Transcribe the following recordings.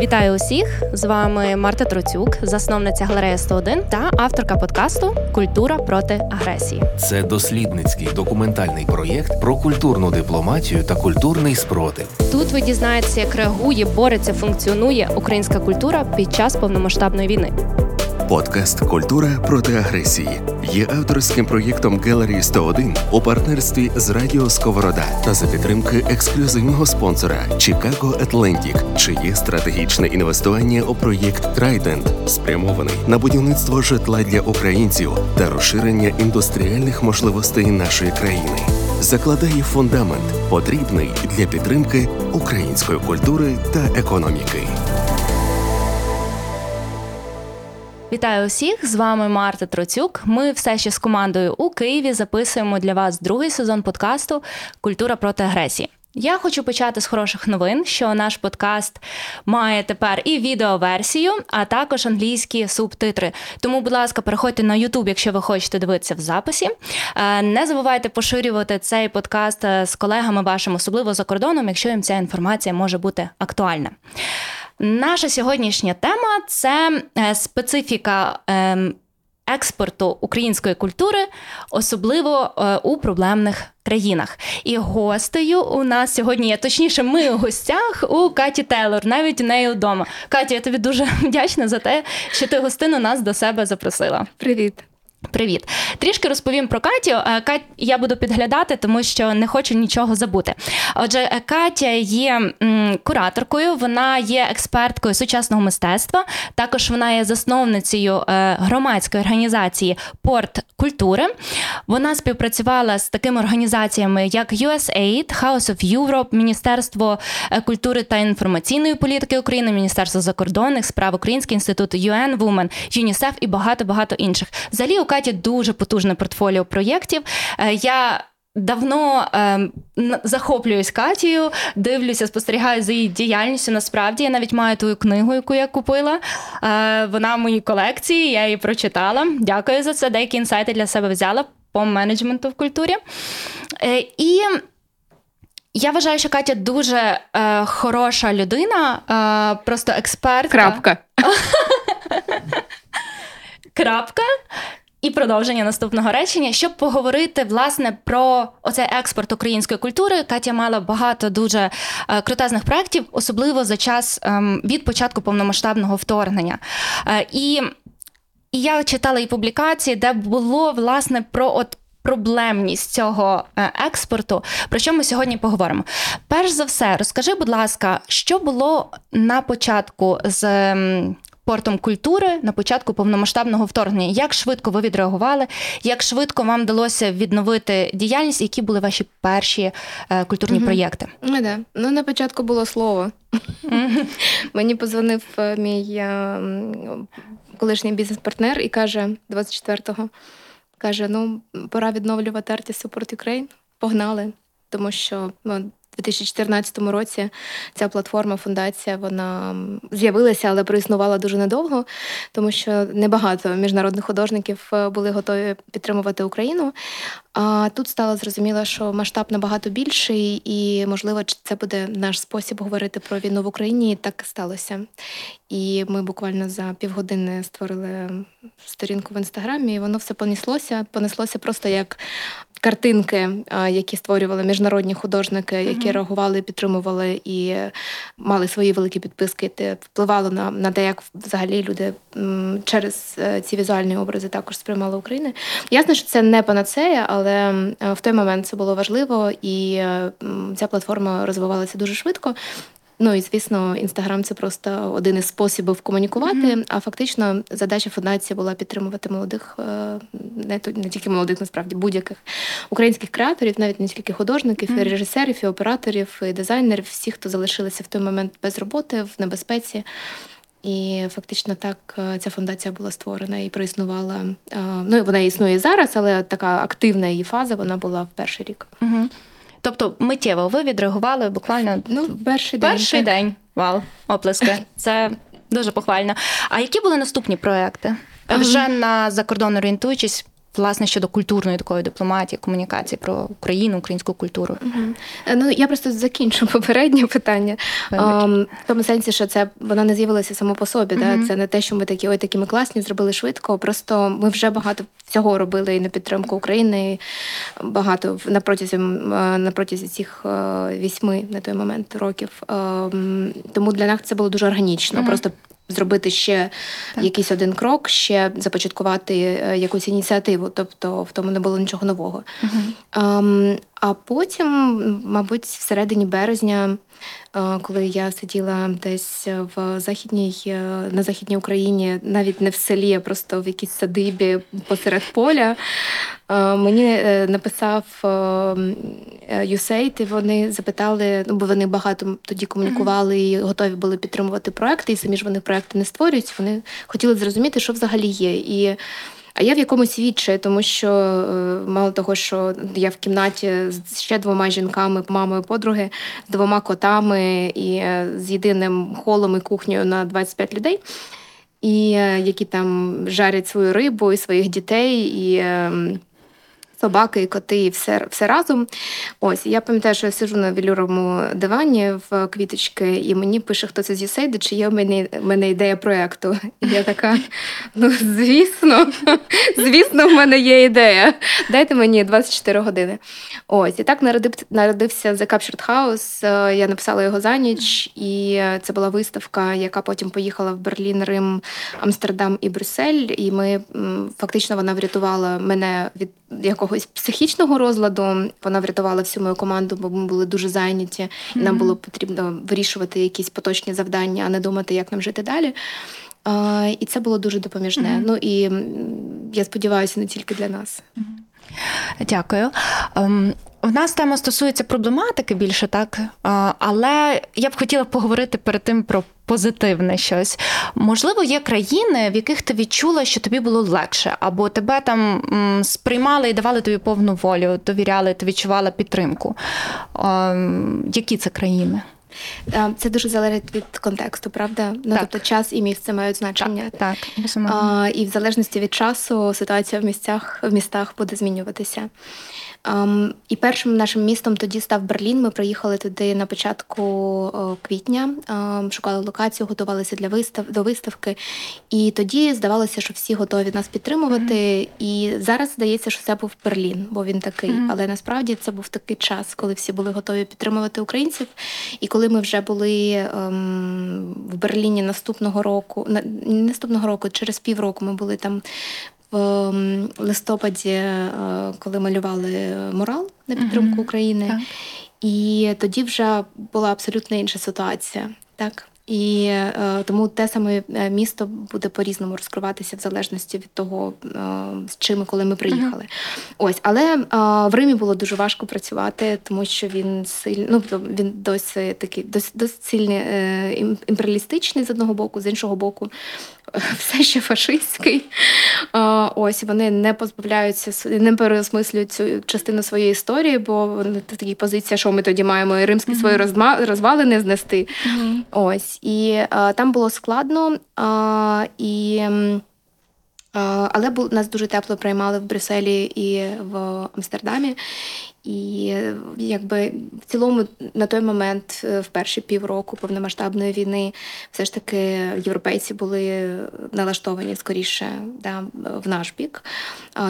Вітаю усіх! З вами Марта Троцюк, засновниця галерея 101 та авторка подкасту Культура проти агресії. Це дослідницький документальний проєкт про культурну дипломатію та культурний спротив. Тут ви дізнаєтеся, як реагує, бореться, функціонує українська культура під час повномасштабної війни. Подкаст Культура проти агресії є авторським проєктом Gallery 101 у партнерстві з Радіо Сковорода та за підтримки ексклюзивного спонсора Chicago Atlantic, чиє стратегічне інвестування у проєкт Trident спрямований на будівництво житла для українців та розширення індустріальних можливостей нашої країни. Закладає фундамент, потрібний для підтримки української культури та економіки. Вітаю усіх! З вами Марта Троцюк. Ми все ще з командою у Києві записуємо для вас другий сезон подкасту Культура проти агресії. Я хочу почати з хороших новин, що наш подкаст має тепер і відеоверсію, а також англійські субтитри. Тому, будь ласка, переходьте на YouTube, якщо ви хочете дивитися в записі. Е, не забувайте поширювати цей подкаст е, з колегами вашим, особливо за кордоном, якщо їм ця інформація може бути актуальна. Наша сьогоднішня тема це е, специфіка ем, експорту української культури, особливо е, у проблемних країнах. І гостею у нас сьогодні є точніше, ми у гостях у Каті Тейлор, навіть у неї вдома. Катя, я тобі дуже вдячна за те, що ти гостину нас до себе запросила. Привіт. Привіт, трішки розповім про Катю. Е, Кать, я буду підглядати, тому що не хочу нічого забути. Отже, е, Катя є кураторкою, вона є експерткою сучасного мистецтва. Також вона є засновницею е, громадської організації Порт культури. Вона співпрацювала з такими організаціями, як USAID, House of Europe, Міністерство культури та інформаційної політики України, Міністерство закордонних справ Український інститут UN Women, ЮНІСЕФ і багато багато інших. Взагалі у Каті дуже потужне портфоліо проєктів. Е, я Давно е, захоплююсь Катією, дивлюся, спостерігаю за її діяльністю. Насправді я навіть маю твою книгу, яку я купила. Е, Вона в моїй колекції, я її прочитала. Дякую за це. Деякі інсайти для себе взяла по менеджменту в культурі. Е, І я вважаю, що Катя дуже е, хороша людина, е, просто експертка. Крапка. Крапка. І продовження наступного речення, щоб поговорити власне про оцей експорт української культури, Катя мала багато дуже е, крутезних проєктів, особливо за час е, від початку повномасштабного вторгнення. Е, і, і я читала і публікації, де було власне про от. Проблемність цього е, експорту, про що ми сьогодні поговоримо. Перш за все, розкажи, будь ласка, що було на початку з портом культури на початку повномасштабного вторгнення. Як швидко ви відреагували? Як швидко вам вдалося відновити діяльність? Які були ваші перші е, культурні угу. проєкти? Ну, да. ну на початку було слово. Мені позвонив е, мій е, колишній бізнес-партнер і каже 24-го, каже: ну, пора відновлювати Artist Support Ukraine. Погнали, тому що ну, у 2014 році ця платформа, фундація, вона з'явилася, але проіснувала дуже недовго, тому що небагато міжнародних художників е, були готові підтримувати Україну. А тут стало зрозуміло, що масштаб набагато більший, і, можливо, це буде наш спосіб говорити про війну в Україні. І так сталося. І ми буквально за півгодини створили сторінку в інстаграмі, і воно все понеслося. Понеслося просто як картинки, які створювали міжнародні художники, які mm-hmm. реагували, підтримували і мали свої великі підписки. Це впливало на на те, як взагалі люди через е, ці візуальні образи також сприймали Україну. Ясно, що це не панацея, але в той момент це було важливо, і ця платформа розвивалася дуже швидко. Ну і звісно, інстаграм це просто один із способів комунікувати. Mm-hmm. А фактично задача фундації була підтримувати молодих, е, не не тільки молодих, насправді будь-яких українських креаторів, навіть не тільки художників, mm-hmm. і режисерів, і операторів, і дизайнерів, всіх, хто залишилися в той момент без роботи, в небезпеці. І фактично так е, ця фундація була створена і проіснувала. Е, ну вона існує зараз, але така активна її фаза вона була в перший рік. Угу. Тобто миттєво ви відреагували буквально ну, перший день. Перший день. Вау, оплески. Це дуже похвально. А які були наступні проекти? Вже на закордон орієнтуючись, власне щодо культурної такої дипломатії, комунікації про Україну, українську культуру. Угу. Ну я просто закінчу попереднє питання um, в тому сенсі, що це вона не з'явилася само по собі. Угу. Да? Це не те, що ми такі ой, такі ми класні, зробили швидко. Просто ми вже багато всього робили і на підтримку України. і Багато на протязі на протязі цих вісьми на той момент років. Тому для нас це було дуже органічно. Угу. Просто зробити ще так. якийсь один крок, ще започаткувати е, якусь ініціативу, тобто в тому не було нічого нового. Угу. А потім, мабуть, всередині березня, коли я сиділа десь в західній е, на західній Україні, навіть не в селі, а просто в якійсь садибі посеред поля, е, мені написав USAID, і вони запитали, ну бо вони багато тоді комунікували і готові були підтримувати проекти, і самі ж вони проекти не створюють. Вони хотіли зрозуміти, що взагалі є. І а я в якомусь відчаї, тому що е, мало того, що я в кімнаті з ще двома жінками, мамою подруги, з двома котами і е, з єдиним холом і кухнею на 25 людей, і е, які там жарять свою рибу і своїх дітей. і... Собаки, і коти, і все все разом. Ось я пам'ятаю, що я сижу на велюровому дивані в квіточки, і мені пише, хто це з Юсейди, чи є в мене в мене ідея проєкту. Я така: ну, звісно, звісно, в мене є ідея. Дайте мені 24 години. Ось, і так народив, народився The Captured House. Е, я написала його за ніч, і це була виставка, яка потім поїхала в Берлін, Рим, Амстердам і Брюссель. І ми фактично вона врятувала мене від якогось психічного розладу. Вона врятувала всю мою команду, бо ми були дуже зайняті, і нам було потрібно вирішувати якісь поточні завдання, а не думати, як нам жити далі. А, І це було дуже допоміжне. Mm-hmm. Ну і я сподіваюся, не тільки для нас. Дякую. Ем, в нас тема стосується проблематики більше, так але я б хотіла поговорити перед тим про позитивне щось. Можливо, є країни, в яких ти відчула, що тобі було легше, або тебе там сприймали і давали тобі повну волю, довіряли, ти відчувала підтримку. Які це країни? Це дуже залежить від контексту, правда? Ну, Тобто час і місце мають значення. Так, так а, І в залежності від часу ситуація в місцях в містах буде змінюватися. Um, і першим нашим містом тоді став Берлін. Ми приїхали туди на початку о, квітня, um, шукали локацію, готувалися для вистав до виставки. І тоді здавалося, що всі готові нас підтримувати. Mm-hmm. І зараз здається, що це був Берлін, бо він такий. Mm-hmm. Але насправді це був такий час, коли всі були готові підтримувати українців. І коли ми вже були um, в Берліні наступного року, на наступного року, через півроку ми були там в листопаді, е, коли малювали мурал на підтримку України, так. і тоді вже була абсолютно інша ситуація. Так. І е, тому те саме е, місто буде по-різному розкриватися в залежності від того, е, з чим і коли ми приїхали. Uh-huh. Ось, але е, в Римі було дуже важко працювати, тому що він сильно ну, він досить такий досить, досить сильний е, імперіалістичний з одного боку, з іншого боку, все ще фашистський. Ось вони не позбавляються, не переосмислюють цю частину своєї історії, бо вони такі позиція, що ми тоді маємо і римські mm-hmm. свої розвалини знести. Mm-hmm. Ось і там було складно і. Але нас дуже тепло приймали в Брюсселі і в Амстердамі. І якби в цілому на той момент, е, в перші півроку повномасштабної війни, все ж таки європейці були налаштовані скоріше да, в наш бік.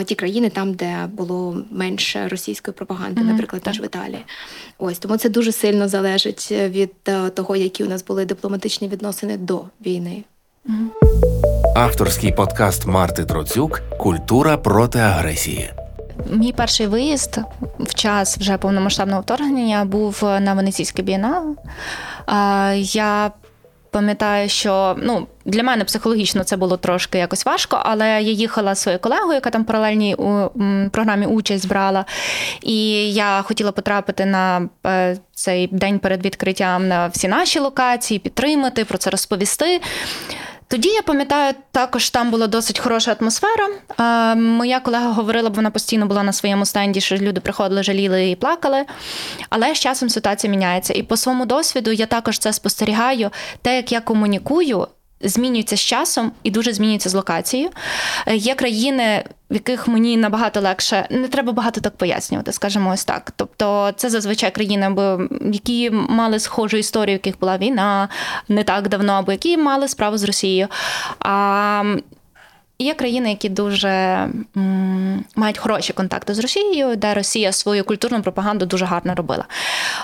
Ті країни там, де було менше російської пропаганди, mm-hmm. наприклад, ніж в Італії. Ось тому це дуже сильно залежить від е, того, які у нас були дипломатичні відносини до війни. Авторський подкаст Марти Троцюк Культура проти агресії. Мій перший виїзд в час вже повномасштабного вторгнення був на Венеційське бієнал. Я пам'ятаю, що ну, для мене психологічно це було трошки якось важко, але я їхала зі своєю колегою, яка там паралельній у програмі участь брала. І я хотіла потрапити на е, цей день перед відкриттям на всі наші локації, підтримати, про це розповісти. Тоді я пам'ятаю, також там була досить хороша атмосфера. Моя колега говорила, бо вона постійно була на своєму стенді, що люди приходили, жаліли і плакали. Але з часом ситуація міняється. І по своєму досвіду я також це спостерігаю. Те, як я комунікую, змінюється з часом і дуже змінюється з локацією. Е, Є країни, в яких мені набагато легше, не треба багато так пояснювати, скажімо ось так. Тобто, це зазвичай країни, або які мали схожу історію, в яких була війна не так давно, або які мали справу з Росією. А Є країни, які дуже м, мають хороші контакти з Росією, де Росія свою культурну пропаганду дуже гарно робила.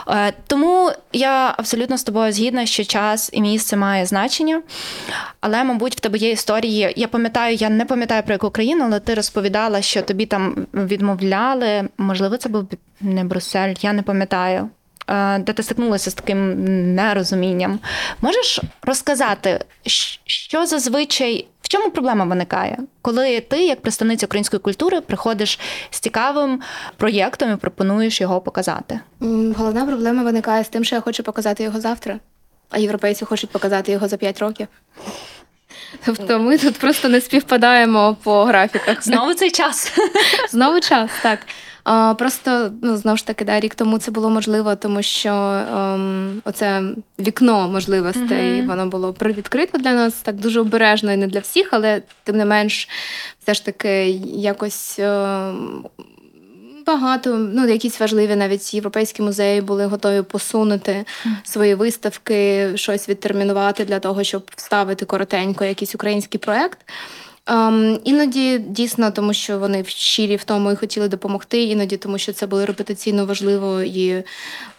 Е, тому я абсолютно з тобою згідна, що час і місце має значення. Але, мабуть, в тебе є історії. Я пам'ятаю, я не пам'ятаю про яку країну, але ти розповідала, що тобі там відмовляли. Можливо, це був не Брюссель, я не пам'ятаю. Е, де ти стикнулася з таким нерозумінням. Можеш розказати, що зазвичай в чому проблема виникає, коли ти, як представниця української культури, приходиш з цікавим проєктом і пропонуєш його показати? Головна проблема виникає з тим, що я хочу показати його завтра, а європейці хочуть показати його за 5 років. Тобто ми тут просто не співпадаємо по графіках. Знову цей час. Знову час, так. А, Просто ну знову ж таки, да, рік тому це було можливо, тому що ем, оце вікно можливостей mm-hmm. воно було привідкрито для нас так дуже обережно і не для всіх, але тим не менш, все ж таки якось. Ем, Багато, ну якісь важливі навіть європейські музеї були готові посунути свої виставки, щось відтермінувати для того, щоб вставити коротенько якийсь український проект. Um, іноді дійсно, тому що вони щирі в тому і хотіли допомогти. Іноді тому, що це було репутаційно важливо і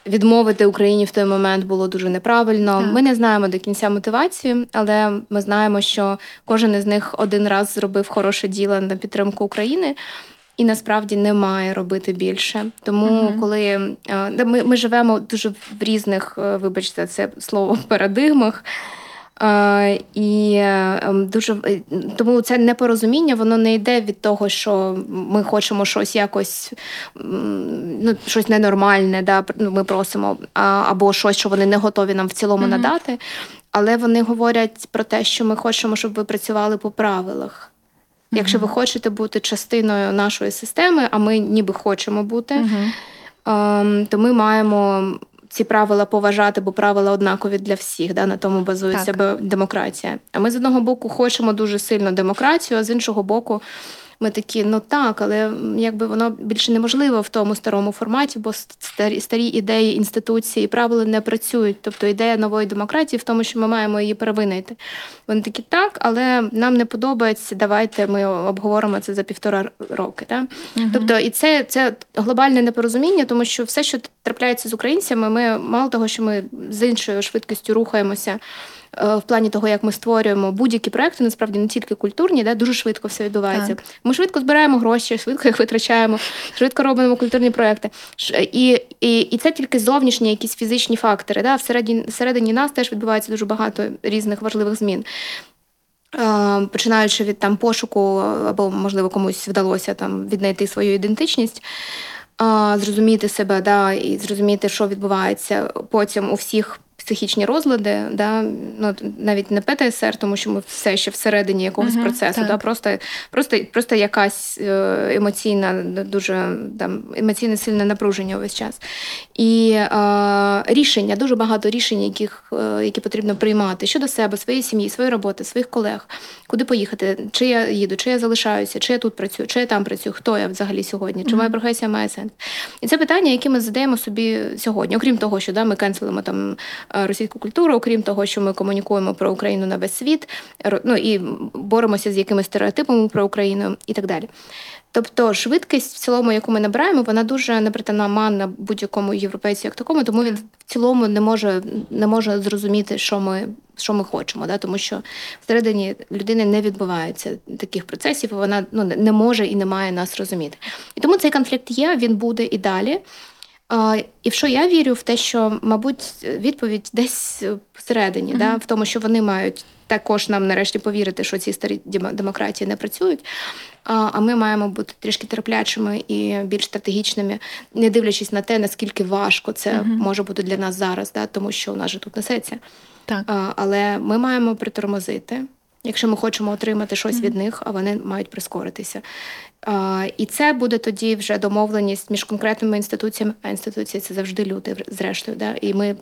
відмовити Україні в той момент було дуже неправильно. Так. Ми не знаємо до кінця мотивації, але ми знаємо, що кожен із них один раз зробив хороше діло на підтримку України. І насправді не має робити більше. Тому, uh-huh. коли ми ми живемо дуже в різних, е, вибачте, це слово парадигмах. І ем, дуже е, тому це непорозуміння, воно не йде від того, що ми хочемо щось якось ну, щось ненормальне, да, ну, ми просимо, або щось, що вони не готові нам в цілому mm-hmm. надати. Але вони говорять про те, що ми хочемо, щоб ви працювали по правилах. Mm-hmm. Якщо ви хочете бути частиною нашої системи, а ми ніби хочемо бути, mm-hmm. то ми маємо ці правила поважати, бо правила однакові для всіх. Да, На тому базується демократія. А ми з одного боку хочемо дуже сильно демократію, а з іншого боку. Ми такі, ну так, але якби воно більше неможливо в тому старому форматі, бо старі старі ідеї інституції, правила не працюють. Тобто ідея нової демократії в тому, що ми маємо її перевинити. Вони такі так, але нам не подобається. Давайте ми обговоримо це за півтора роки. Так? Угу. Тобто, і це це глобальне непорозуміння, тому що все, що трапляється з українцями, ми мало того, що ми з іншою швидкістю рухаємося. Е, в плані того, як ми створюємо будь-які проекти, насправді не тільки культурні, де дуже швидко все відбувається. Так. Ми швидко збираємо гроші, швидко їх витрачаємо, швидко робимо культурні проекти. І і, і це тільки зовнішні якісь фізичні фактори. Да? Всередині, всередині нас теж відбувається дуже багато різних важливих змін. Е, починаючи від там пошуку, або, можливо, комусь вдалося там віднайти свою ідентичність, зрозуміти себе, да, і зрозуміти, що відбувається потім у всіх психічні розлади, да, ну навіть не ПТСР, тому що ми все ще всередині якогось uh процесу, да, просто просто, просто якась е, емоційна, дуже там емоційне сильне напруження увесь час. І е, рішення, дуже багато рішень, яких, е, які потрібно приймати щодо себе, своєї сім'ї, своєї роботи, своїх колег, куди поїхати, чи я їду, чи я залишаюся, чи я тут працюю, чи я там працюю, хто я взагалі сьогодні, чи моя професія має сенс. І це питання, які ми задаємо собі сьогодні, окрім того, що да, ми кенселимо там російську культуру, окрім того, що ми комунікуємо про Україну на весь світ, ну і боремося з якимись стереотипами про Україну і так далі. Тобто швидкість в цілому, яку ми набираємо, вона дуже непритаманна на будь-якому європейцю як такому, тому він в цілому не може не може зрозуміти, що ми що ми хочемо, да? тому що всередині людини не відбувається таких процесів, вона ну, не може і не має нас розуміти. І тому цей конфлікт є, він буде і далі. І в що я вірю в те, що, мабуть, відповідь десь всередині, mm-hmm. да, в тому, що вони мають також нам нарешті повірити, що ці старі демократії не працюють. А ми маємо бути трішки терплячими і більш стратегічними, не дивлячись на те, наскільки важко це mm-hmm. може бути для нас. зараз, да, тому що у нас же тут несеться. Так. А, Але ми маємо притормозити, якщо ми хочемо отримати щось mm-hmm. від них, а вони мають прискоритися. І це буде тоді вже домовленість між конкретними інституціями, а інституції це завжди люди, зрештою. Да? І ми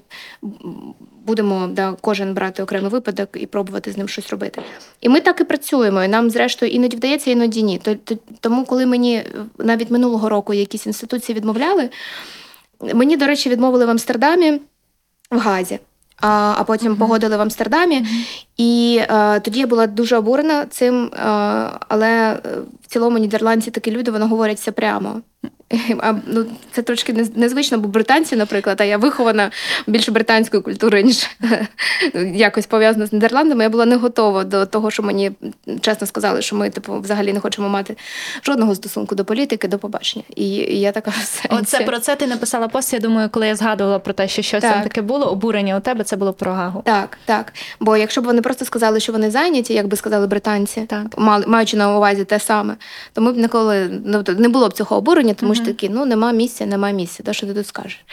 будемо да, кожен брати окремий випадок і пробувати з ним щось робити. І ми так і працюємо. І Нам, зрештою, іноді вдається, іноді ні. Тому, коли мені навіть минулого року якісь інституції відмовляли, мені, до речі, відмовили в Амстердамі в Газі. А а потім mm-hmm. погодили в Амстердамі, mm-hmm. і е, тоді я була дуже обурена цим. Е, але е, цілому нідерландці такі люди вони говорять все прямо. А, ну, Це трошки незвично, бо британці, наприклад, а я вихована більше британською культурою, ніж якось пов'язана з Нідерландами. Я була не готова до того, що мені чесно сказали, що ми типу взагалі не хочемо мати жодного стосунку до політики, до побачення. І, і я така все. Оце про це ти написала пост. Я думаю, коли я згадувала про те, що щось так. там таке було, обурення у тебе це було про Гагу. Так, так. Бо якщо б вони просто сказали, що вони зайняті, як би сказали британці, так. маючи на увазі те саме, то ми б ніколи ну, не було б цього обурення, тому ж таки, ну нема місця, нема місця, да, що ти тут скажеш.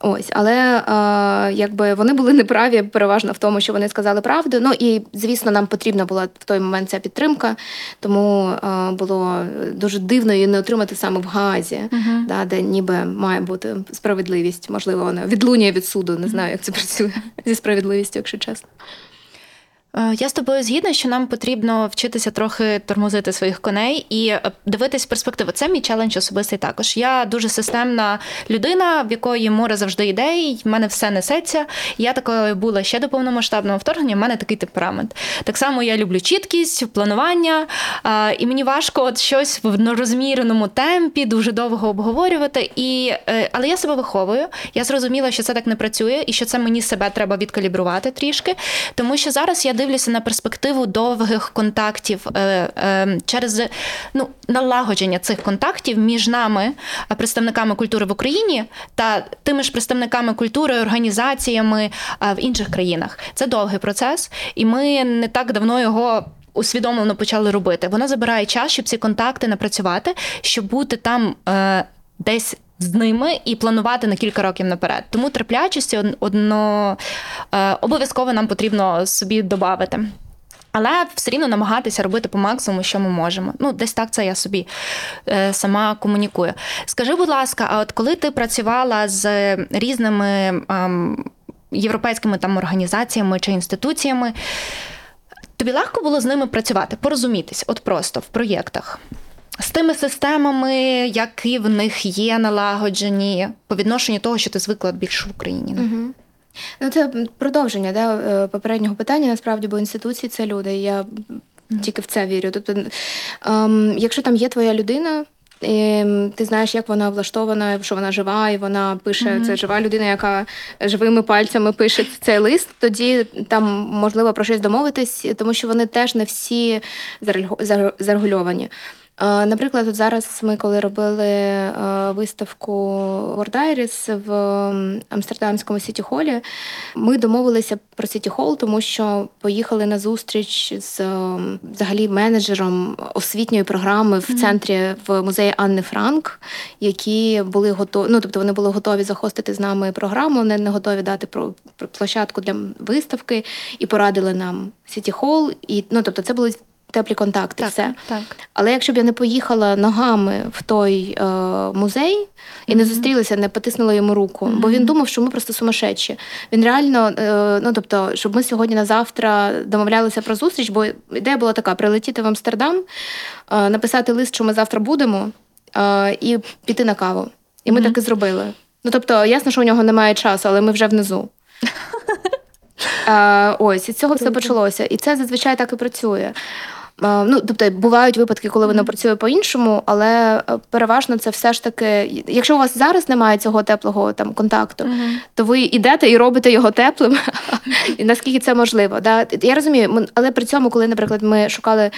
Ось, але е, якби вони були неправі переважно в тому, що вони сказали правду. Ну і звісно, нам потрібна була в той момент ця підтримка, тому е, було дуже дивно її не отримати саме в Газі, uh-huh. да, де ніби має бути справедливість. Можливо, вона відлунює від суду. Не знаю, як це працює зі справедливістю, якщо чесно. Е, я з тобою згідна, що нам потрібно вчитися трохи тормозити своїх коней і е, дивитись перспективу. Це мій челендж особистий також. Я дуже системна людина, в якої море завжди ідей, в мене все несеться. Я такою була ще до повномасштабного вторгнення. в мене такий темперамент. Так само я люблю чіткість, планування, і мені важко от щось в розміреному темпі дуже довго обговорювати. І, е, Але я себе виховую. Я зрозуміла, що це так не працює, і що це мені себе треба відкалібрувати трішки, тому що зараз я дивлюся на перспективу довгих контактів е, е, через ну, налагодження цих контактів між нами, е, представниками культури в Україні та тими ж представниками культури, організаціями в інших країнах. Це довгий процес, і ми не так давно його. Усвідомлено почали робити. Воно забирає час, щоб ці контакти напрацювати, щоб бути там е, десь з ними і планувати на кілька років наперед. Тому терплячості одно е, обов'язково нам потрібно собі додати. Але все рівно намагатися робити по максимуму, що ми можемо. Ну, десь так це я собі е, сама комунікую. Скажи, будь ласка, а от коли ти працювала з різними е, європейськими там організаціями чи інституціями, тобі легко було з ними працювати, порозумітись, от просто в проєктах? З тими системами, які в них є налагоджені по відношенню того, що ти звикла більше в Україні. Угу. Ну, це продовження да, е, попереднього питання, насправді, бо інституції це люди. Я mm. тільки в це вірю. Тобто, ем, якщо там є твоя людина. І Ти знаєш, як вона влаштована, що вона жива, і вона пише mm-hmm. це жива людина, яка живими пальцями пише цей лист. Тоді там можливо про щось домовитись, тому що вони теж не всі зарегульовані. Наприклад, от зараз ми, коли робили виставку World Iris в Амстердамському Сіті Холі, ми домовилися про Сіті Хол, тому що поїхали на зустріч з взагалі менеджером освітньої програми в центрі в музеї Анни Франк, які були готові. Ну тобто вони були готові захостити з нами програму, вони не готові дати про площадку для виставки і порадили нам Сіті Хол. І ну тобто, це були теплі контакти. Так, все. Так. Але якщо б я не поїхала ногами в той е, музей і не зустрілася, не потиснула йому руку, mm-hmm. бо він думав, що ми просто сумасшедші. Він реально, е, ну тобто, щоб ми сьогодні на завтра домовлялися про зустріч, бо ідея була така: прилетіти в Амстердам, е, написати лист, що ми завтра будемо, е, і піти на каву. І ми mm-hmm. так і зробили. Ну тобто, ясно, що у нього немає часу, але ми вже внизу. А, Ось, і цього все почалося. І це зазвичай так і працює. Ну, тобто бувають випадки, коли воно працює по-іншому, але е, переважно це все ж таки, якщо у вас зараз немає цього теплого там контакту, uh-huh. то ви йдете і робите його теплим, і наскільки це можливо. Да? Я розумію, але при цьому, коли, наприклад, ми шукали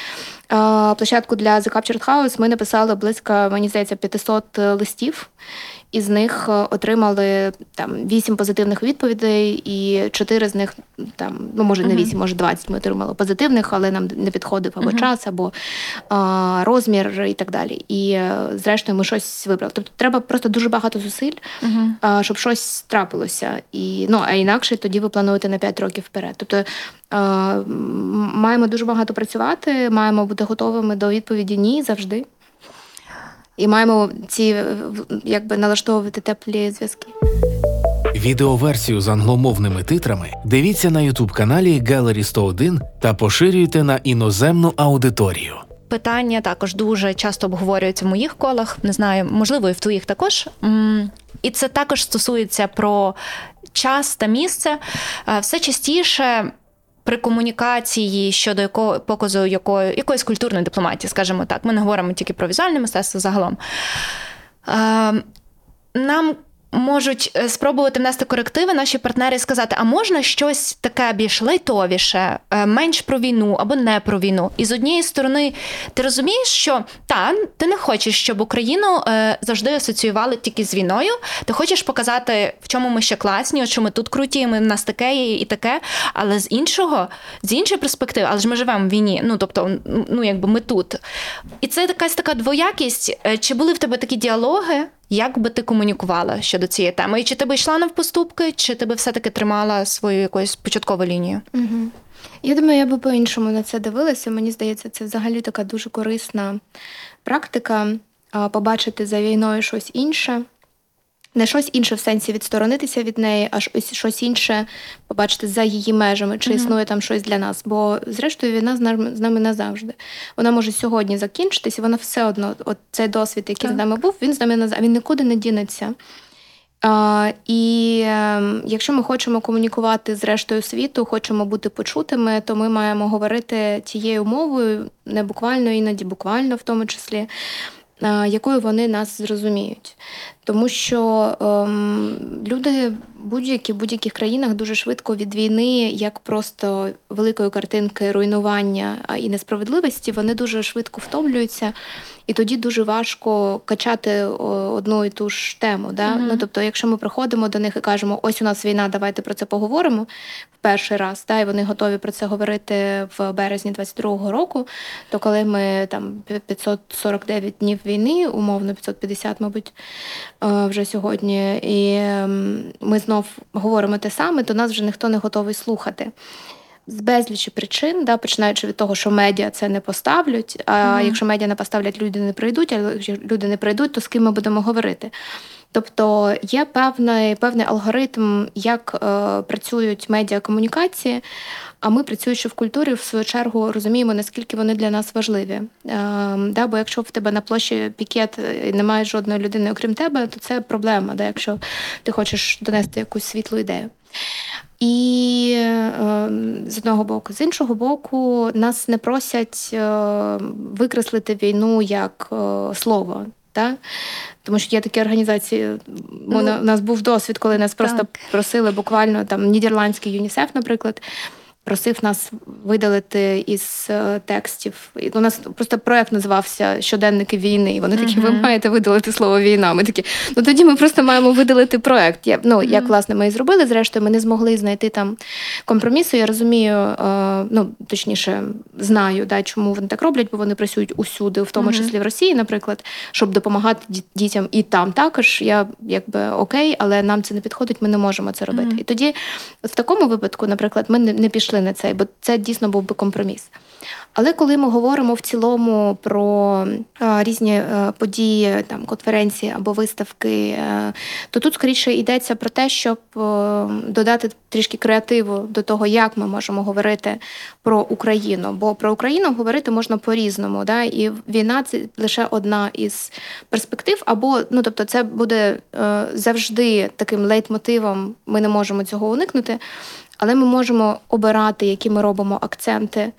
площадку для The Captured House ми написали близько, мені здається, 500 листів із них е, отримали там вісім позитивних відповідей, і чотири з них там, ну може не вісім, може 20 ми отримали позитивних, але нам не підходив або час, або а, розмір і так далі. І е, зрештою ми щось вибрали. Тобто треба просто дуже багато зусиль, а, щоб щось трапилося. І ну а інакше тоді ви плануєте на 5 років вперед. Тобто а, маємо дуже багато працювати, маємо бути готовими до відповіді ні завжди і маємо ці якби налаштовувати теплі зв'язки. Відеоверсію з англомовними титрами дивіться на ютуб каналі Gallery 101 та поширюйте на іноземну аудиторію. Питання також дуже часто обговорюються в моїх колах. Не знаю, можливо, і в твоїх також. І це також стосується про час та місце. Е, все частіше при комунікації щодо якого показу якої, якоїсь культурної дипломатії, скажімо так, ми не говоримо тільки про візуальне мистецтво загалом. Е, нам можуть е, спробувати внести корективи наші партнери і сказати, а можна щось таке більш лайтовіше, е, менш про війну або не про війну. І з однієї сторони, ти розумієш, що та ти не хочеш, щоб Україну е, завжди асоціювали тільки з війною. Ти хочеш показати, в чому ми ще класні, що ми тут круті, ми в нас таке і таке. Але з іншого, з іншої перспективи, але ж ми живемо в війні. Ну тобто, ну якби ми тут. І це якась така двоякість. Чи були в тебе такі діалоги? Як би ти комунікувала щодо цієї теми? І чи ти би йшла навпоступки, чи ти би все-таки тримала свою якусь початкову лінію? Угу. Я думаю, я би по-іншому на це дивилася. Мені здається, це взагалі така дуже корисна практика побачити за війною щось інше не щось інше в сенсі відсторонитися від неї, а щось інше побачити за її межами, чи mm-hmm. існує там щось для нас. Бо, зрештою, війна з нами з нами назавжди. Вона може сьогодні закінчитись, і вона все одно, от цей досвід, який так. з нами був, він з нами назавжди, він нікуди не дінеться. А, І е, якщо ми хочемо комунікувати з рештою світу, хочемо бути почутими, то ми маємо говорити тією мовою, не буквально, іноді буквально в тому числі якою вони нас зрозуміють. Тому що ем, люди будь-які в будь-яких країнах дуже швидко від війни, як просто великої картинки руйнування і несправедливості, вони дуже швидко втомлюються, і тоді дуже важко качати одну і ту ж тему. Да? Mm-hmm. Ну, Тобто, якщо ми приходимо до них і кажемо, ось у нас війна, давайте про це поговоримо в перший раз, да, і вони готові про це говорити в березні 22-го року, то коли ми там 549 днів війни, умовно 550, мабуть, е, вже сьогодні, і ем, ми знов говоримо те саме, то нас вже ніхто не готовий слухати. З безлічі причин, да, починаючи від того, що медіа це не поставлять. А mm-hmm. якщо медіа не поставлять, люди не прийдуть, а якщо люди не прийдуть, то з ким ми будемо говорити? Тобто є певний певний алгоритм, як е, працюють медіакомунікації, а ми, працюючи в культурі, в свою чергу розуміємо, наскільки вони для нас важливі. Е, да, Бо якщо в тебе на площі пікет і немає жодної людини, окрім тебе, то це проблема, да, якщо ти хочеш донести якусь світлу ідею. І е, з одного боку, з іншого боку, нас не просять е, викреслити війну як е, слово. Та? Тому що є такі організації. Ну, у нас був досвід, коли нас просто просили буквально там Нідерландський ЮНІСЕФ, наприклад просив нас видалити із е, текстів. У нас просто проект називався Щоденники війни. І вони такі, ви маєте видалити слово війна. Ми такі, ну тоді ми просто маємо видалити проект. Я, ну. Як власне ми і зробили, зрештою, ми не змогли знайти там компромісу. Я розумію, е, ну точніше, знаю, да, чому вони так роблять, бо вони працюють усюди, в тому числі в Росії, наприклад, щоб допомагати дітям і там також. Я якби окей, але нам це не підходить, ми не можемо це робити. І тоді, в такому випадку, наприклад, ми не пішли на цей, бо це дійсно був би компроміс. Але коли ми говоримо в цілому про різні а, події, там конференції або виставки, а, то тут скоріше йдеться про те, щоб додати трішки креативу до того, як ми можемо говорити про Україну. Бо про Україну говорити можна по-різному. Да? І війна це лише одна із перспектив, або ну тобто, це буде завжди таким лейтмотивом. Ми не можемо цього уникнути. Але ми можемо обирати, які ми робимо акценти.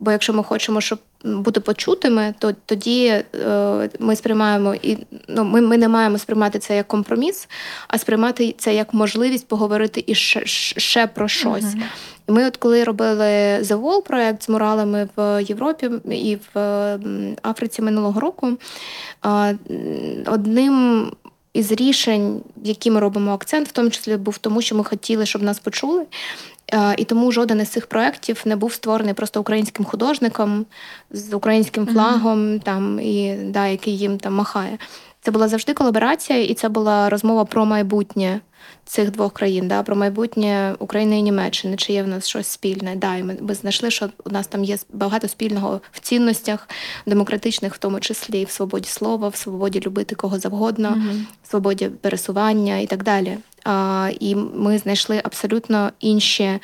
Бо якщо ми хочемо, щоб бути почутими, то тоді е, ми сприймаємо і ну, ми ми не маємо сприймати це як компроміс, а сприймати це як можливість поговорити і ще, ще про щось. Uh-huh. І ми, от коли робили The Wall проект з муралами в Європі і в Африці минулого року, одним із рішень, які ми робимо акцент, в тому числі був тому, що ми хотіли, щоб нас почули. І тому жоден із цих проєктів не був створений просто українським художником з українським флагом, mm-hmm. там і да, який їм там махає. Це була завжди колаборація, і це була розмова про майбутнє цих двох країн, да, про майбутнє України і Німеччини, чи є в нас щось спільне. Да, і ми, ми знайшли, що у нас там є багато спільного в цінностях, демократичних, в тому числі в свободі слова, в свободі любити кого завгодно, mm-hmm. в свободі пересування і так далі. А, І ми знайшли абсолютно інші,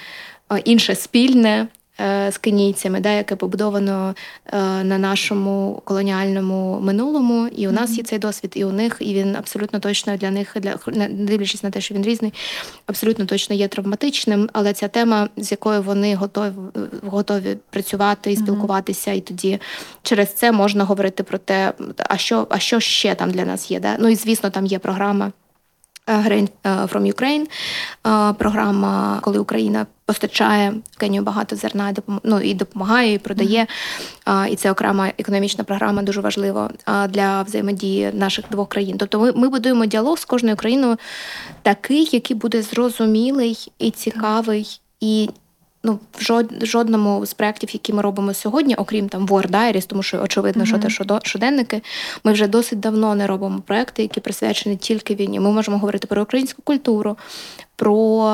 інше спільне. Е, з кенійцями, да, яке побудовано е, на нашому колоніальному минулому, і у нас є цей досвід, і у них, і він абсолютно точно для них, для дивлячись на те, що він різний, абсолютно точно є травматичним. Але ця тема, з якою вони готові готові працювати і спілкуватися, і тоді через це можна говорити про те, а що, а що ще там для нас є. Да? Ну і звісно, там є програма. Grain from Ukraine, програма, коли Україна постачає в Кенію багато зерна ну, і допомагає, і продає. І це окрема економічна програма дуже важлива для взаємодії наших двох країн. Тобто, ми, ми будуємо діалог з кожною країною такий, який буде зрозумілий і цікавий. І ну, в жодному з проєктів, які ми робимо сьогодні, окрім там War Diaries, тому що очевидно, mm-hmm. що те щоденники, ми вже досить давно не робимо проекти, які присвячені тільки війні. Ми можемо говорити про українську культуру, про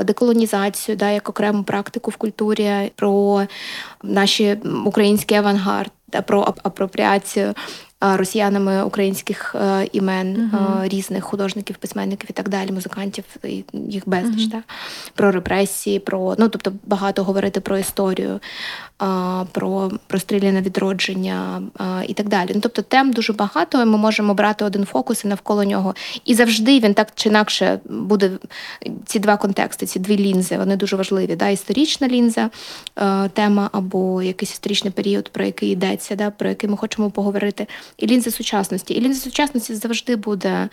е, деколонізацію, да, як окрему практику в культурі, про наші український авангард, да, про апропріацію росіянами українських е, імен uh-huh. різних художників, письменників і так далі, музикантів, їх безліч, uh-huh. так? про репресії, про ну тобто багато говорити про історію, про розстріляне відродження і так далі. Ну, Тобто тем дуже багато, і ми можемо брати один фокус і навколо нього. І завжди він так чи інакше буде ці два контексти, ці дві лінзи, вони дуже важливі. Да? Історична лінза, е, тема або якийсь історичний період, про який йдеться, да? про який ми хочемо поговорити і лінзи сучасності. І лінза сучасності завжди буде.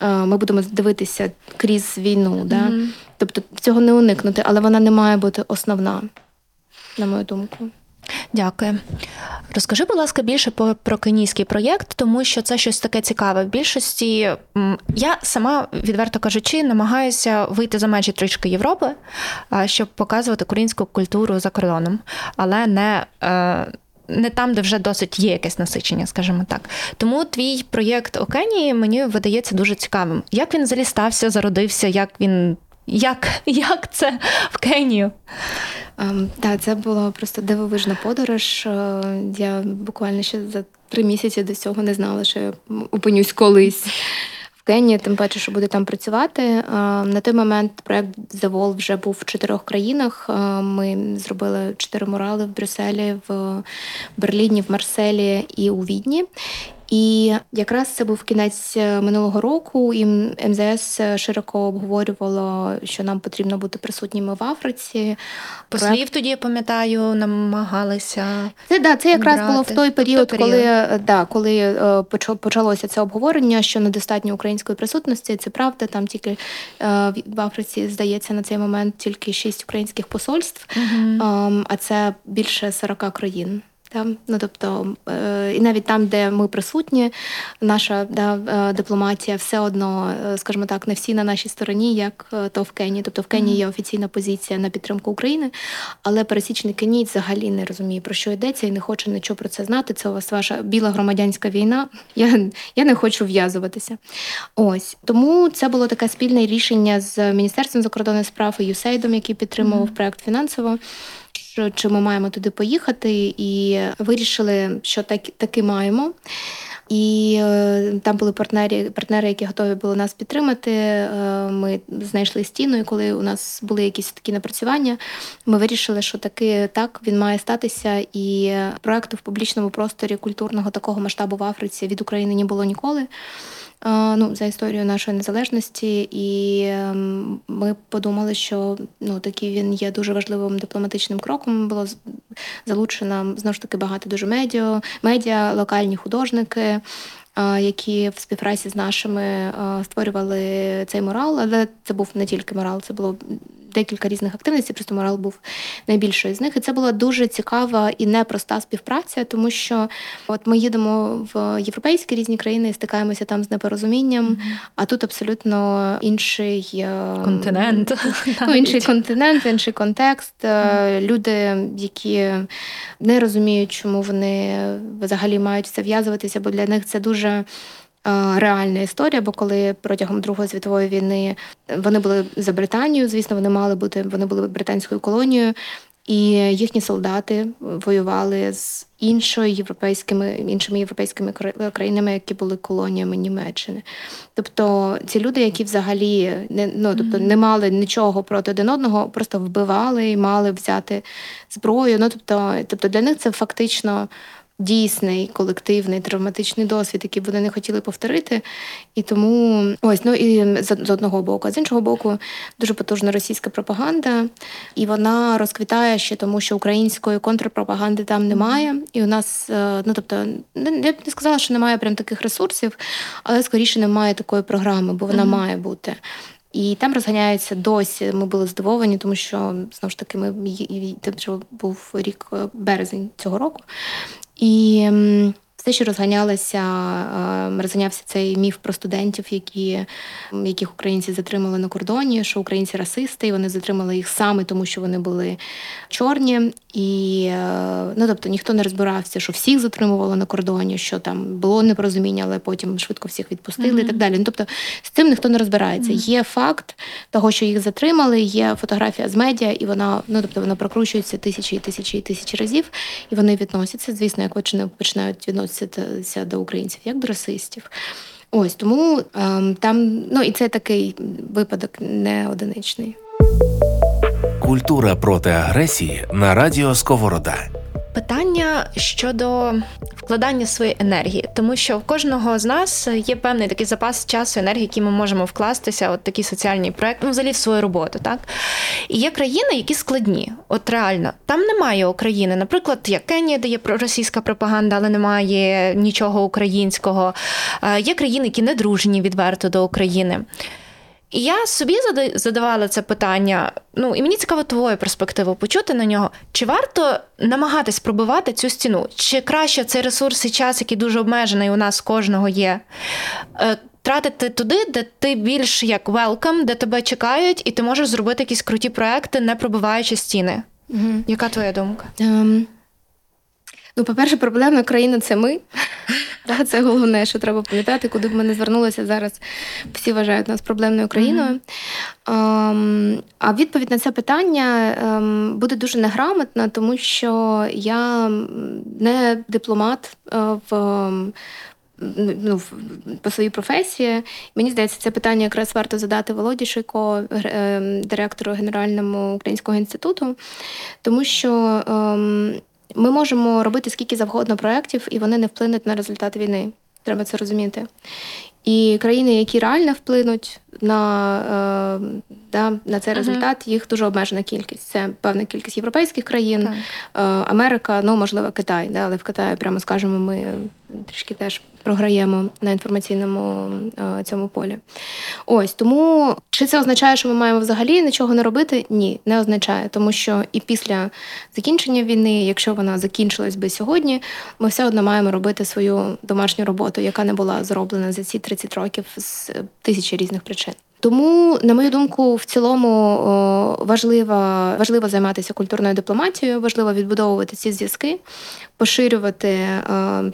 Е, ми будемо дивитися крізь війну, да? Mm-hmm. тобто цього не уникнути, але вона не має бути основна, на мою думку. Дякую. Розкажи, будь ласка, більше про, про кенійський проєкт, тому що це щось таке цікаве. В більшості я сама, відверто кажучи, намагаюся вийти за межі трішки Європи, щоб показувати українську культуру за кордоном, але не. Не там, де вже досить є якесь насичення, скажімо так. Тому твій проєкт у Кенії мені видається дуже цікавим. Як він взагалі стався, зародився, як він. Як як це в Кенію? Um, так, це була просто дивовижна подорож. Е, я буквально ще за три місяці до цього не знала, що я опинюсь колись Кенії, тим паче, що буде там працювати. На той момент проект Wall вже був в чотирьох країнах. Ми зробили чотири мурали в Брюсселі, в Берліні, в Марселі і у Відні. І якраз це був кінець е, минулого року, і МЗС широко обговорювало, що нам потрібно бути присутніми в Африці. Послів тоді я пам'ятаю, намагалися. Це да, це якраз брати. було в той період, той коли е, да, коли е, почалося це обговорення, що недостатньо української присутності. Це правда. Там тільки в Африці здається на цей момент тільки шість українських посольств, угу. а це більше 40 країн. Там, ну тобто, е, і навіть там, де ми присутні, наша да, е, дипломатія все одно, е, скажімо так, не всі на нашій стороні, як то в Кенії. Тобто в Кенії є офіційна позиція на підтримку України, але пересічний кенійць взагалі не розуміє, про що йдеться і не хоче нічого про це знати. Це у вас ваша біла громадянська війна. Я я не хочу в'язуватися. Ось тому це було таке спільне рішення з Міністерством закордонних справ і ЮСЕЙДом, який підтримував проект фінансово чи ми маємо туди поїхати, і вирішили, що так таки маємо. І е, там були партнери, партнери, які готові були нас підтримати. Е, ми знайшли стіну, і коли у нас були якісь такі напрацювання, ми вирішили, що таки так він має статися. І проекту в публічному просторі культурного такого масштабу в Африці від України не було ніколи ну, за історію нашої незалежності, і ем, ми подумали, що ну такий він є дуже важливим дипломатичним кроком. Було залучена знову ж таки багато дуже медіа, медіа, локальні художники. Які в співпраці з нашими створювали цей морал, але це був не тільки морал, це було декілька різних активностей, просто морал був найбільшою з них. І це була дуже цікава і непроста співпраця, тому що от ми їдемо в європейські різні країни і стикаємося там з непорозумінням, а тут абсолютно інший е, континент. Ну, інший континент, інший контекст. Mm-hmm. Люди, які не розуміють, чому вони взагалі мають це в'язуватися, бо для них це дуже. Е, реальна історія, бо коли протягом Другої світової війни вони були за Британію, звісно, вони мали бути, вони були британською колонією, і їхні солдати воювали з іншою європейськими іншими європейськими країнами, які були колоніями Німеччини. Тобто ці люди, які взагалі не ну тобто не мали нічого проти один одного, просто вбивали і мали взяти зброю. Ну тобто, тобто для них це фактично дійсний колективний травматичний досвід, який вони не хотіли повторити. І тому ось ну і з одного боку, а з іншого боку, дуже потужна російська пропаганда, і вона розквітає ще тому, що української контрпропаганди там немає. І у нас, е, ну тобто, я б не сказала, що немає прям таких ресурсів, але скоріше немає такої програми, бо вона mm-hmm. має бути. І там розганяються досі. Ми були здивовані, тому що знову ж таки ми це вже був рік е, березень цього року. І все, що розганялося, е, розганявся цей міф про студентів, які, яких українці затримали на кордоні, що українці расисти, і вони затримали їх саме тому, що вони були чорні. І е, ну, тобто ніхто не розбирався, що всіх затримувало на кордоні, що там було непорозуміння, але потім швидко всіх відпустили mm-hmm. і так далі. Ну, Тобто з цим ніхто не розбирається. Mm-hmm. Є факт того, що їх затримали, є фотографія з медіа, і вона ну тобто вона прокручується тисячі і тисячі і тисячі разів, і вони відносяться. Звісно, як починають відноситися до українців, як до расистів. Ось тому ем, там ну і це такий випадок не одиничний. Культура проти агресії на радіо Сковорода. Питання щодо вкладання своєї енергії, тому що в кожного з нас є певний такий запас часу, енергії, який ми можемо вкластися, от такий соціальний проект, ну взагалі в свою роботу, так і є країни, які складні. От реально там немає України. Наприклад, як Кенія, де є російська пропаганда, але немає нічого українського. Є країни, які не дружні відверто до України. І я собі задавала це питання. Ну і мені цікаво твою перспективу почути на нього. Чи варто намагатись пробивати цю стіну? Чи краще цей ресурс і час, який дуже обмежений, у нас кожного є? Е, тратити туди, де ти більш як welcome, де тебе чекають, і ти можеш зробити якісь круті проекти, не пробиваючи стіни. Угу. Яка твоя думка? Um, Ну, по-перше, проблемна країна це ми. Це головне, що треба пам'ятати, куди б ми не звернулися зараз. Всі вважають нас проблемною країною. Ем, а відповідь на це питання ем, буде дуже неграмотна, тому що я не дипломат е, в. Ну, по своїй професії. Мені здається, це питання якраз варто задати Володі Шийко, ем, директору Генеральному українського інституту, тому що ми можемо робити скільки завгодно проєктів, і вони не вплинуть на результат війни. Треба це розуміти. І країни, які реально вплинуть на е, да, на цей результат, їх дуже обмежена кількість. Це певна кількість європейських країн, е, Америка, ну можливо, Китай, да, але в Китаї, прямо скажемо, ми трішки теж програємо на інформаційному е, цьому полі. Ось тому чи це означає, що ми маємо взагалі нічого не робити? Ні, не означає, тому що і після закінчення війни, якщо вона закінчилась би сьогодні, ми все одно маємо робити свою домашню роботу, яка не була зроблена за ці 30 років з тисячі різних причин. Тому, на мою думку, в цілому важливо важливо займатися культурною дипломатією, важливо відбудовувати ці зв'язки, поширювати е,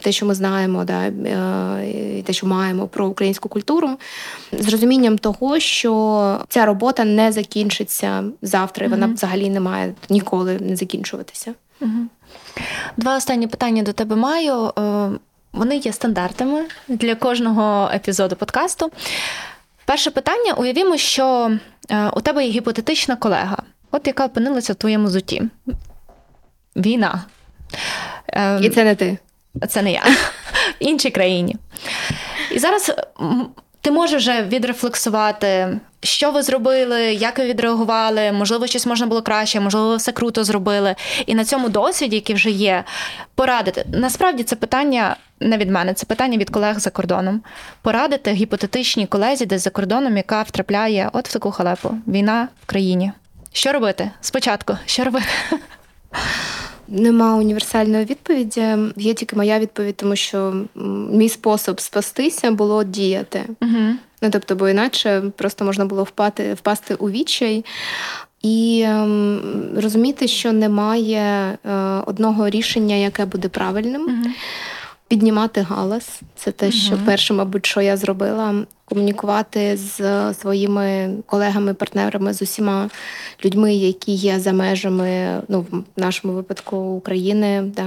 те, що ми знаємо, да, е, те, що маємо про українську культуру, з розумінням того, що ця робота не закінчиться завтра, і вона mm взагалі не має ніколи не закінчуватися. mm Два останні питання до тебе маю. Е, вони є стандартами для кожного епізоду подкасту. Перше питання: уявімо, що е, у тебе є гіпотетична колега, от яка опинилася в твоєму зуті. Війна. Ем, І це не ти. Це не я в іншій країні. І зараз ти можеш вже відрефлексувати що ви зробили, як ви відреагували, можливо, щось можна було краще, можливо, все круто зробили. І на цьому досвіді, який вже є, порадити. Насправді це питання не від мене, це питання від колег за кордоном. Порадити гіпотетичній колезі десь за кордоном, яка втрапляє от в таку халепу. Війна в країні. Що робити? Спочатку, що робити? Нема універсальної відповіді. Є тільки моя відповідь, тому що мій спосіб спастися було діяти. Угу. Ну тобто, бо іначе просто можна було впати, впасти у відчай. І ем, розуміти, що немає е, одного рішення, яке буде правильним. Угу. Піднімати галас. Це те, що Мгм. перше, мабуть, що я зробила. Комунікувати з своїми колегами, партнерами, з усіма людьми, які є за межами, ну, в нашому випадку України. Да.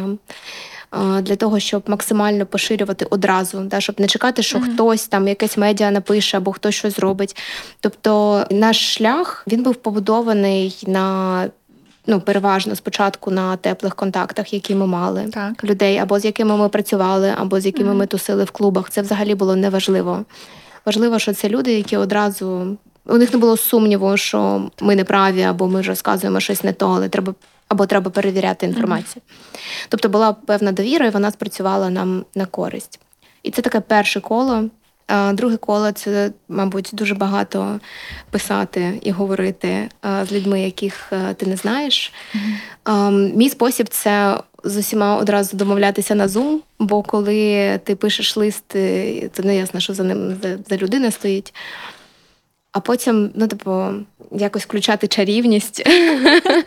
Для того, щоб максимально поширювати одразу, да, щоб не чекати, що Мгм. хтось там якесь медіа напише або хтось щось зробить. Тобто наш шлях він був побудований на ну, переважно спочатку на теплих контактах, які ми мали Так. людей, або з якими ми працювали, або з якими Мгм. ми тусили в клубах. Це взагалі було неважливо. Важливо, що це люди, які одразу у них не було сумніву, що ми не праві, або ми розказуємо щось не то, але треба або треба перевіряти інформацію. Тобто була певна довіра, і вона спрацювала нам на користь. І це таке перше коло. Друге коло це, мабуть, дуже багато писати і говорити з людьми, яких ти не знаєш. А, Мій спосіб це з усіма одразу домовлятися на Zoom, бо коли ти пишеш лист, е, це не ясно, що за ним за, за людина стоїть. А потім, ну, типу, якось включати чарівність,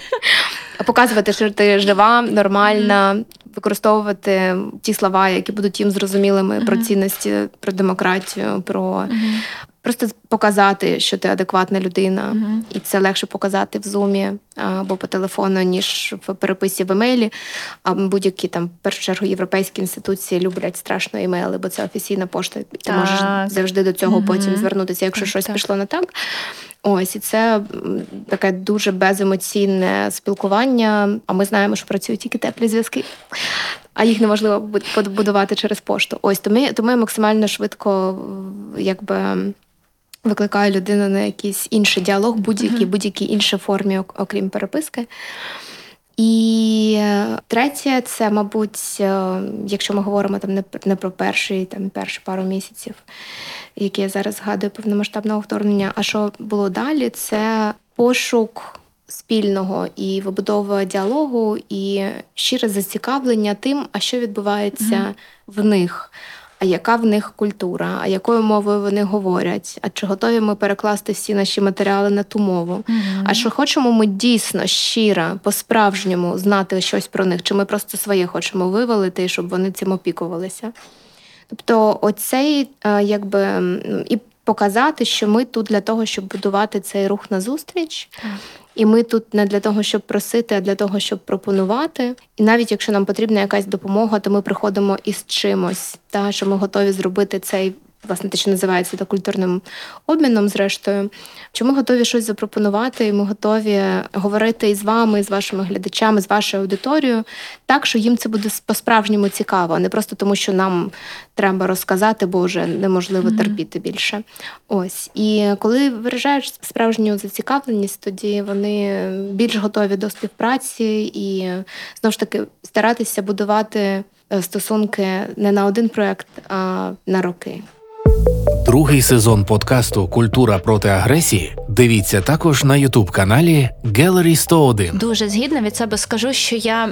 показувати, що ти жива, нормальна, використовувати ті слова, які будуть їм зрозумілими про цінності, про демократію, про просто показати, що ти адекватна людина. Мгм. І це легше показати в зумі або по телефону, ніж в переписі в емейлі. А будь-які там, в першу чергу, європейські інституції люблять страшно емейли, бо це офіційна пошта. І ти Так. можеш завжди до цього Мгм. потім звернутися, якщо Так, щось так. пішло не так. Ось і це таке дуже беземоційне спілкування. А ми знаємо, що працюють тільки теплі зв'язки, а їх неможливо бу- побудувати через пошту. Ось тому, тому я максимально швидко якби. Викликаю людину на якийсь інший діалог, будь-який, Мгм. будь-якій іншій формі, окрім переписки. І е, третє, це, мабуть, е, якщо ми говоримо там не, пр- про перший, там перші пару місяців, які я зараз згадую повномасштабного вторгнення. А що було далі? Це пошук спільного і вибудова діалогу, і щире зацікавлення тим, а що відбувається Мгм. в них. А яка в них культура, а якою мовою вони говорять? А чи готові ми перекласти всі наші матеріали на ту мову? А що хочемо ми дійсно щиро, по-справжньому знати щось про них, чи ми просто своє хочемо вивалити, щоб вони цим опікувалися? Тобто, оцей е, якби і показати, що ми тут для того, щоб будувати цей рух назустріч. Так. І ми тут не для того, щоб просити, а для того, щоб пропонувати. І навіть якщо нам потрібна якась допомога, то ми приходимо із чимось, та що ми готові зробити цей. Власне, те, що називається та культурним обміном, зрештою, що ми готові щось запропонувати, і ми готові говорити із вами, з вашими глядачами, з вашою аудиторією, так, що їм це буде по-справжньому цікаво, а не просто тому, що нам треба розказати, бо вже неможливо Мгм. терпіти більше. Ось. І коли виражаєш справжню зацікавленість, тоді вони більш готові до співпраці і знову ж таки старатися будувати е, стосунки не на один проект, а на роки. Другий сезон подкасту Культура проти агресії. Дивіться також на Ютуб каналі Gallery 101. Дуже згідно від себе скажу, що я.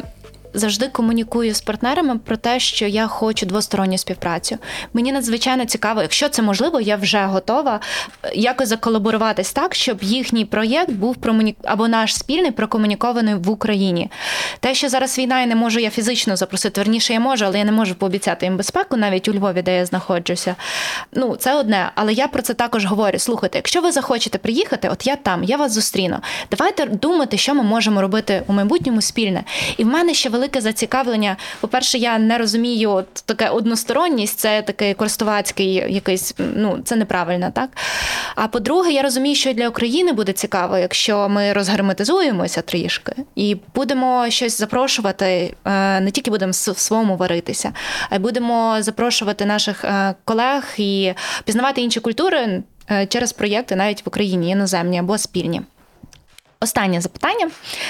Завжди комунікую з партнерами про те, що я хочу двосторонню співпрацю. Мені надзвичайно цікаво, якщо це можливо, я вже готова е, якось заколаборуватись так, щоб їхній проєкт був промуні... або наш спільний прокомунікований в Україні. Те, що зараз війна, і не можу я фізично запросити, верніше я можу, але я не можу пообіцяти їм безпеку, навіть у Львові, де я знаходжуся. Ну, це одне, але я про це також говорю. Слухайте, якщо ви захочете приїхати, от я там, я вас зустріну. Давайте думати, що ми можемо робити у майбутньому спільне. І в мене ще велике зацікавлення. По-перше, я не розумію от таке односторонність, це такий користувацький якийсь, ну це неправильно, так? А по-друге, я розумію, що для України буде цікаво, якщо ми розгерметизуємося трішки і будемо щось запрошувати, е, не тільки будемо в своєму варитися, а й будемо запрошувати наших е, колег і пізнавати інші культури. е, через проєкти навіть в Україні, іноземні або спільні. Останнє запитання,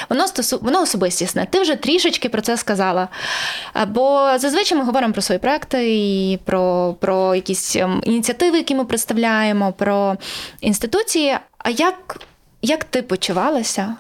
воно стосу... воно особистісне. Ти вже трішечки про це сказала. Бо зазвичай ми говоримо про свої проекти і про, про якісь ем, ініціативи, які ми представляємо, про інституції. А як, як ти почувалася?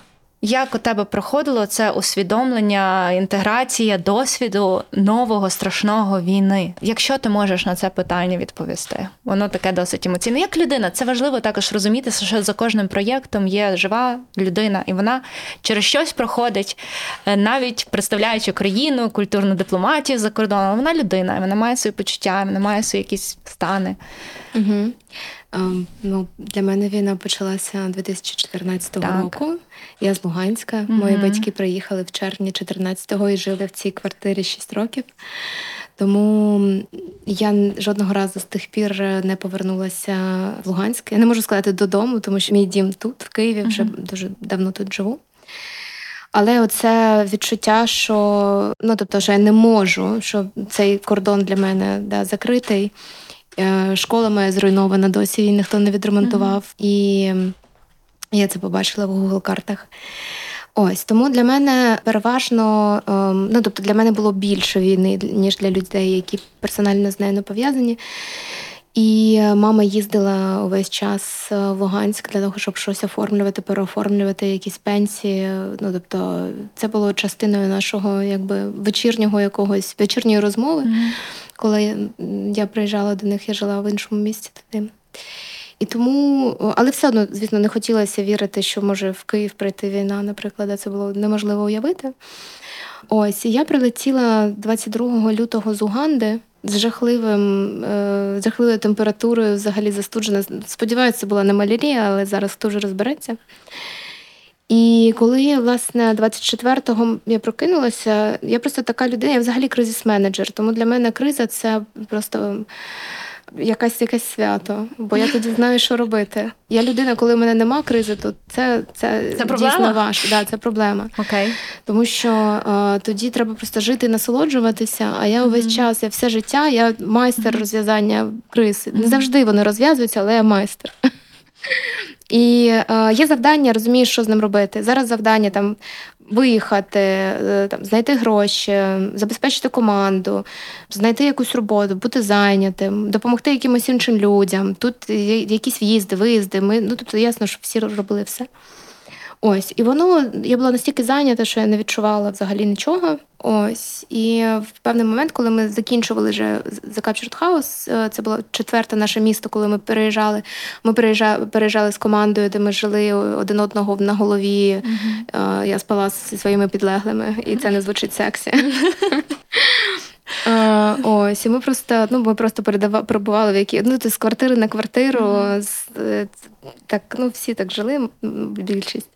Як у тебе проходило це усвідомлення, інтеграція досвіду нового страшного війни? Якщо ти можеш на це питання відповісти, воно таке досить емоційне. Як людина, це важливо також розуміти, що за кожним проєктом є жива людина, і вона через щось проходить, е, навіть представляючи країну, культурну дипломатію за кордоном. Вона людина, вона має свої почуття, вона має свої якісь стани. Угу. Um, ну, Для мене війна почалася 2014 Так. року. Я з Луганська. Мгм. Мої батьки приїхали в червні 14-го і жили в цій квартирі 6 років. Тому я жодного разу з тих пір не повернулася в Луганськ. Я не можу сказати додому, тому що мій дім тут, в Києві, вже дуже давно тут живу. Але оце відчуття, що ну тобто, що я не можу, що цей кордон для мене да, закритий. Е, Школа моя зруйнована досі, її ніхто не відремонтував. І я це побачила в Google картах. Ось тому для мене переважно, ем, ну тобто для мене було більше війни, ніж для людей, які персонально з нею не пов'язані. І е, мама їздила увесь час е, в Луганськ для того, щоб щось оформлювати, переоформлювати якісь пенсії. Ну тобто, це було частиною нашого якби вечірнього якогось вечірньої розмови. Коли я, я приїжджала до них, я жила в іншому місті тоді. І тому, але все одно, звісно, не хотілося вірити, що може в Київ прийти війна, наприклад, а це було неможливо уявити. Ось, і я прилетіла 22 лютого з Уганди з жахливим, е, жахливою температурою, взагалі застуджена. Сподіваюся, це була не малярія, але зараз хто вже розбереться. І коли, власне, 24-го я прокинулася, я просто така людина, я взагалі кризис-менеджер. Тому для мене криза це просто якась якесь свято, бо я тоді знаю, що робити. Я людина, коли в мене нема кризи, то це, це, Це дійсно важко. Да, це проблема. Окей. Тому що а, тоді треба просто жити і насолоджуватися. А я увесь Мгм. час, я все життя, я майстер Мгм. розв'язання криз. Не завжди вони розв'язуються, але я майстер. І е, є завдання, розумієш, що з ним робити. Зараз завдання там виїхати, е, там, знайти гроші, забезпечити команду, знайти якусь роботу, бути зайнятим, допомогти якимось іншим людям. Тут є якісь в'їзди, виїзди. Ми, ну, тобто, ясно, що всі робили все. Ось, і воно я була настільки зайнята, що я не відчувала взагалі нічого. Ось, і в певний момент, коли ми закінчували вже The Captured House, е, це було четверте наше місто, коли ми переїжджали. Ми переїжджали, переїжджали з командою, де ми жили один одного на голові. Е, Я спала зі своїми підлеглими, і це не звучить сексі. Ось, і ми просто, ну, ми просто передава, перебували в які, ну, з квартири на квартиру, з, е, так, ну, всі так жили, більшість.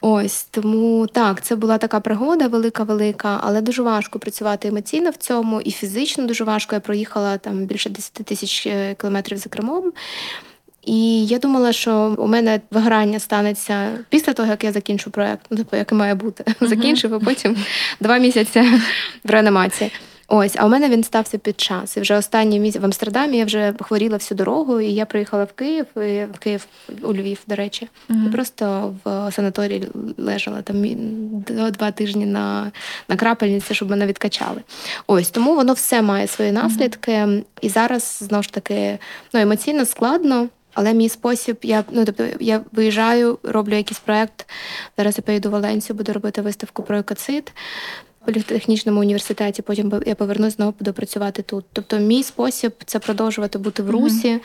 Ось, тому так, це була така пригода велика-велика, але дуже важко працювати емоційно в цьому, і фізично дуже важко. Я проїхала там більше 10 тисяч е, кілометрів за кермом. І я думала, що у мене виграння станеться після того, як я закінчу проект, ну, типу, як і має бути. Закінчив, а потім два місяці в реанімації. Ось, а у мене він стався під час. І вже останній місяць в Амстердамі я вже хворіла всю дорогу, і я приїхала в Київ, і в Київ у Львів, до речі, і просто в санаторії лежала там два тижні на, на крапельниці, щоб мене відкачали. Ось тому воно все має свої наслідки. І зараз знову ж таки ну, емоційно складно. Але мій спосіб, я ну тобто я виїжджаю, роблю якийсь проект. Зараз я поїду в Валенсію, буду робити виставку про екоцид політехнічному університеті. Потім я повернусь знову буду працювати тут. Тобто, мій спосіб це продовжувати бути в русі.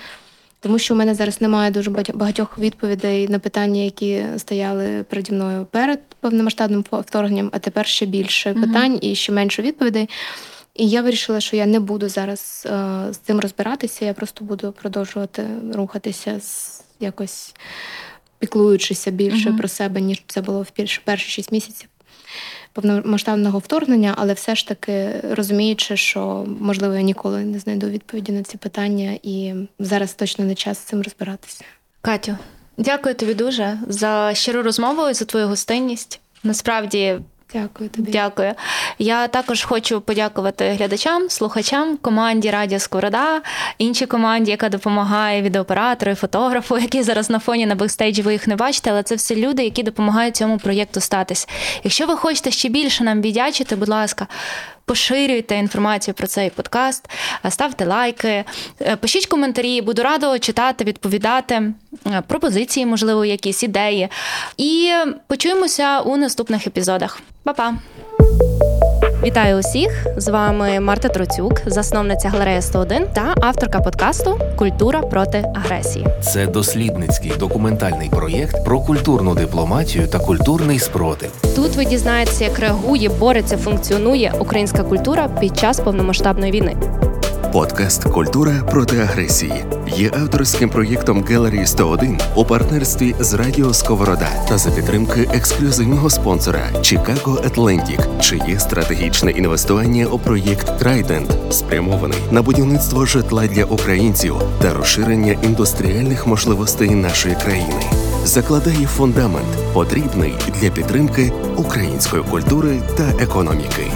Тому що у мене зараз немає дуже багатьох- відповідей на питання, які стояли переді мною перед повномасштабним вторгненням, а тепер ще більше Мгм. питань і ще менше відповідей. І я вирішила, що я не буду зараз е, з цим розбиратися. Я просто буду продовжувати рухатися з якось піклуючися більше Мгм. про себе, ніж це було в перші шість місяців повномасштабного вторгнення, але все ж таки розуміючи, що можливо я ніколи не знайду відповіді на ці питання, і зараз точно не час з цим розбиратися. Катю, дякую тобі дуже за щиру розмову і за твою гостинність. Насправді Дякую тобі. Дякую. Я також хочу подякувати глядачам, слухачам, команді Радіо Сковорода, іншій команді, яка допомагає відеооператору, і фотографу, які зараз на фоні на бекстейджі ви їх не бачите, але це все люди, які допомагають цьому проєкту статись. Якщо ви хочете ще більше нам віддячити, будь ласка. Поширюйте інформацію про цей подкаст, ставте лайки, е, пишіть коментарі, буду рада читати, відповідати, е, пропозиції, можливо, якісь ідеї. І почуємося у наступних епізодах. Па-па! Вітаю усіх! З вами Марта Троцюк, засновниця галереї 101 та авторка подкасту Культура проти агресії. Це дослідницький документальний проєкт про культурну дипломатію та культурний спротив. Тут ви дізнаєтеся, як реагує, бореться, функціонує українська культура під час повномасштабної війни. Подкаст Культура проти агресії є авторським проєктом Gallery 101 у партнерстві з Радіо Сковорода та за підтримки ексклюзивного спонсора Chicago Atlantic, чиє стратегічне інвестування у проєкт Trident спрямований на будівництво житла для українців та розширення індустріальних можливостей нашої країни. Закладає фундамент, потрібний для підтримки української культури та економіки.